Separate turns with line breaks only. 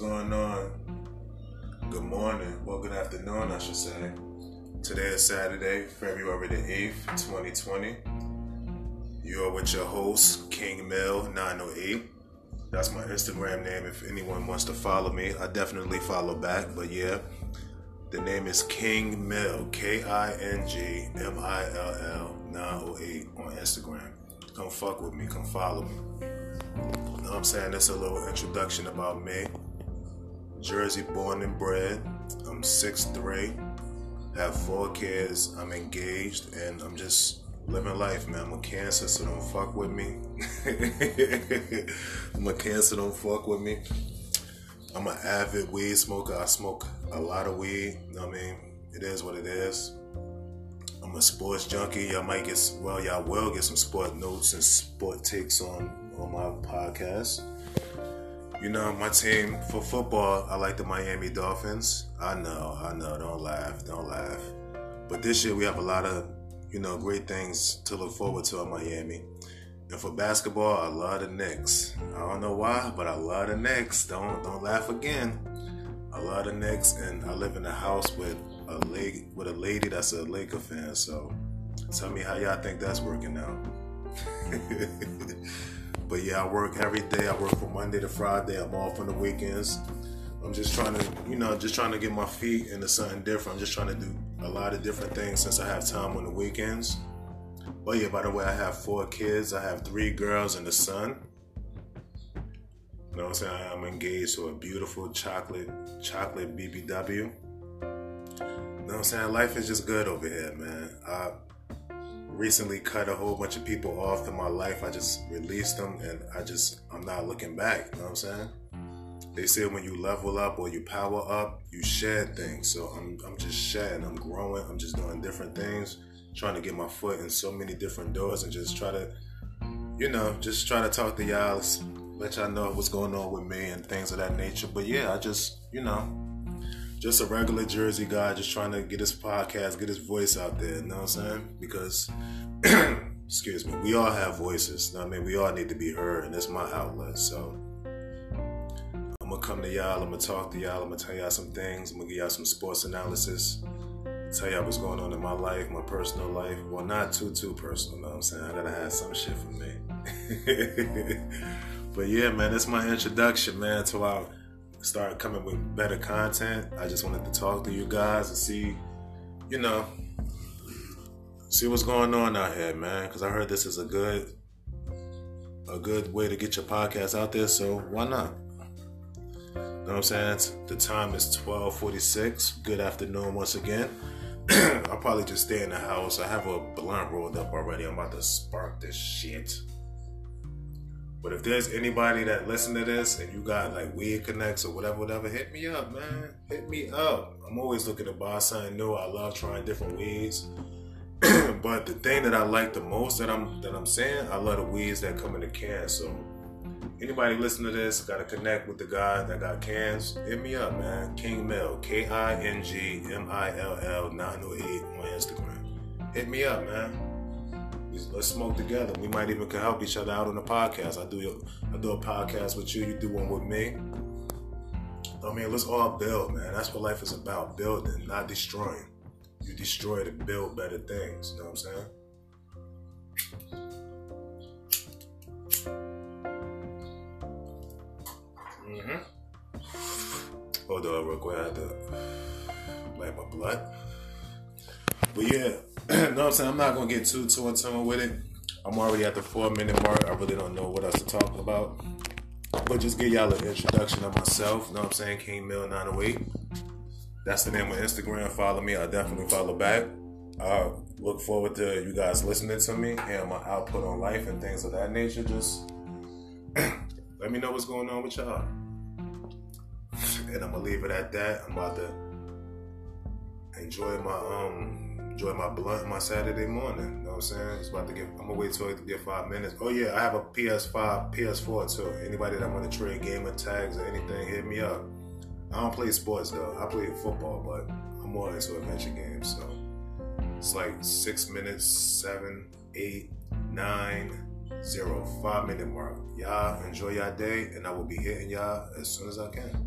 Going on? Good morning. Well, good afternoon, I should say. Today is Saturday, February the 8th, 2020. You are with your host, King Mill 908. That's my Instagram name if anyone wants to follow me. I definitely follow back, but yeah. The name is King Mill, K I N G M I L L 908 on Instagram. Come fuck with me, come follow me. You know what I'm saying? That's a little introduction about me. Jersey born and bred. I'm 6'3, have four kids, I'm engaged, and I'm just living life, man. I'm a cancer, so don't fuck with me. I'm a cancer, don't fuck with me. I'm an avid weed smoker. I smoke a lot of weed. You know what I mean? It is what it is. I'm a sports junkie. Y'all might get well, y'all will get some sport notes and sport takes on on my podcast. You know, my team for football, I like the Miami Dolphins. I know, I know, don't laugh, don't laugh. But this year we have a lot of, you know, great things to look forward to in Miami. And for basketball, I love the Knicks. I don't know why, but I love the Knicks. Don't don't laugh again. I love the Knicks, and I live in a house with a lady with a lady that's a Laker fan. So tell me how y'all think that's working out. but yeah, I work every day. I work from Monday to Friday. I'm off on the weekends. I'm just trying to, you know, just trying to get my feet into something different. I'm just trying to do a lot of different things since I have time on the weekends. But yeah, by the way, I have four kids. I have three girls and a son. You know what I'm saying? I'm engaged to a beautiful chocolate, chocolate BBW. You know what I'm saying? Life is just good over here, man. I recently cut a whole bunch of people off in my life. I just released them and I just, I'm not looking back. You know what I'm saying? They say when you level up or you power up, you shed things. So I'm, I'm just shedding, I'm growing, I'm just doing different things, trying to get my foot in so many different doors and just try to, you know, just try to talk to y'all, let y'all know what's going on with me and things of that nature. But yeah, I just, you know, just a regular Jersey guy just trying to get his podcast, get his voice out there, you know what I'm saying? Because, excuse me, we all have voices. You know I mean, we all need to be heard, and it's my outlet. So, I'm gonna come to y'all, I'm gonna talk to y'all, I'm gonna tell y'all some things, I'm gonna give y'all some sports analysis, tell y'all what's going on in my life, my personal life. Well, not too, too personal, you know what I'm saying? I gotta have some shit for me. but yeah, man, that's my introduction, man, to our start coming with better content. I just wanted to talk to you guys and see, you know, see what's going on out here, man. Because I heard this is a good, a good way to get your podcast out there. So why not? You know what I'm saying? The time is 12:46. Good afternoon once again. I'll probably just stay in the house. I have a blunt rolled up already. I'm about to spark this shit. But if there's anybody that listen to this and you got like weed connects or whatever, whatever, hit me up, man. Hit me up. I'm always looking to buy something new. I love trying different weeds. but the thing that I like the most that I'm that I'm saying, I love the weeds that come in the can. So anybody listen to this, gotta connect with the guy that got cans, hit me up, man. King Mill, K-I-N-G-M-I-L-L 908 on Instagram. Hit me up, man let's smoke together. We might even can help each other out on the podcast. I do do a podcast with you. You do one with me. I mean, let's all build, man. That's what life is about: building, not destroying. You destroy to build better things. You know what I'm saying? Mm-hmm. Hold on, real quick. I had to light my blood. But yeah, know what I'm saying? I'm not gonna get too too intimate with it. I'm already at the four minute mark. I really don't know what else to talk about. But just give y'all an introduction of myself. You know what I'm saying? King Mill 908. That's the name of Instagram. Follow me. I'll definitely follow back. I look forward to you guys listening to me and my output on life and things of that nature. Just let me know what's going on with y'all. And I'm gonna leave it at that. I'm about to enjoy my um enjoy my blunt my Saturday morning. You know what I'm saying? It's about to get. I'm gonna wait till it get five minutes. Oh yeah, I have a PS5, PS4 too. Anybody that want to trade gamer tags or anything, hit me up. I don't play sports though. I play football, but I'm more into adventure games. So it's like six minutes, seven, eight, nine, zero, five minute mark. Y'all enjoy y'all day, and I will be hitting y'all as soon as I can.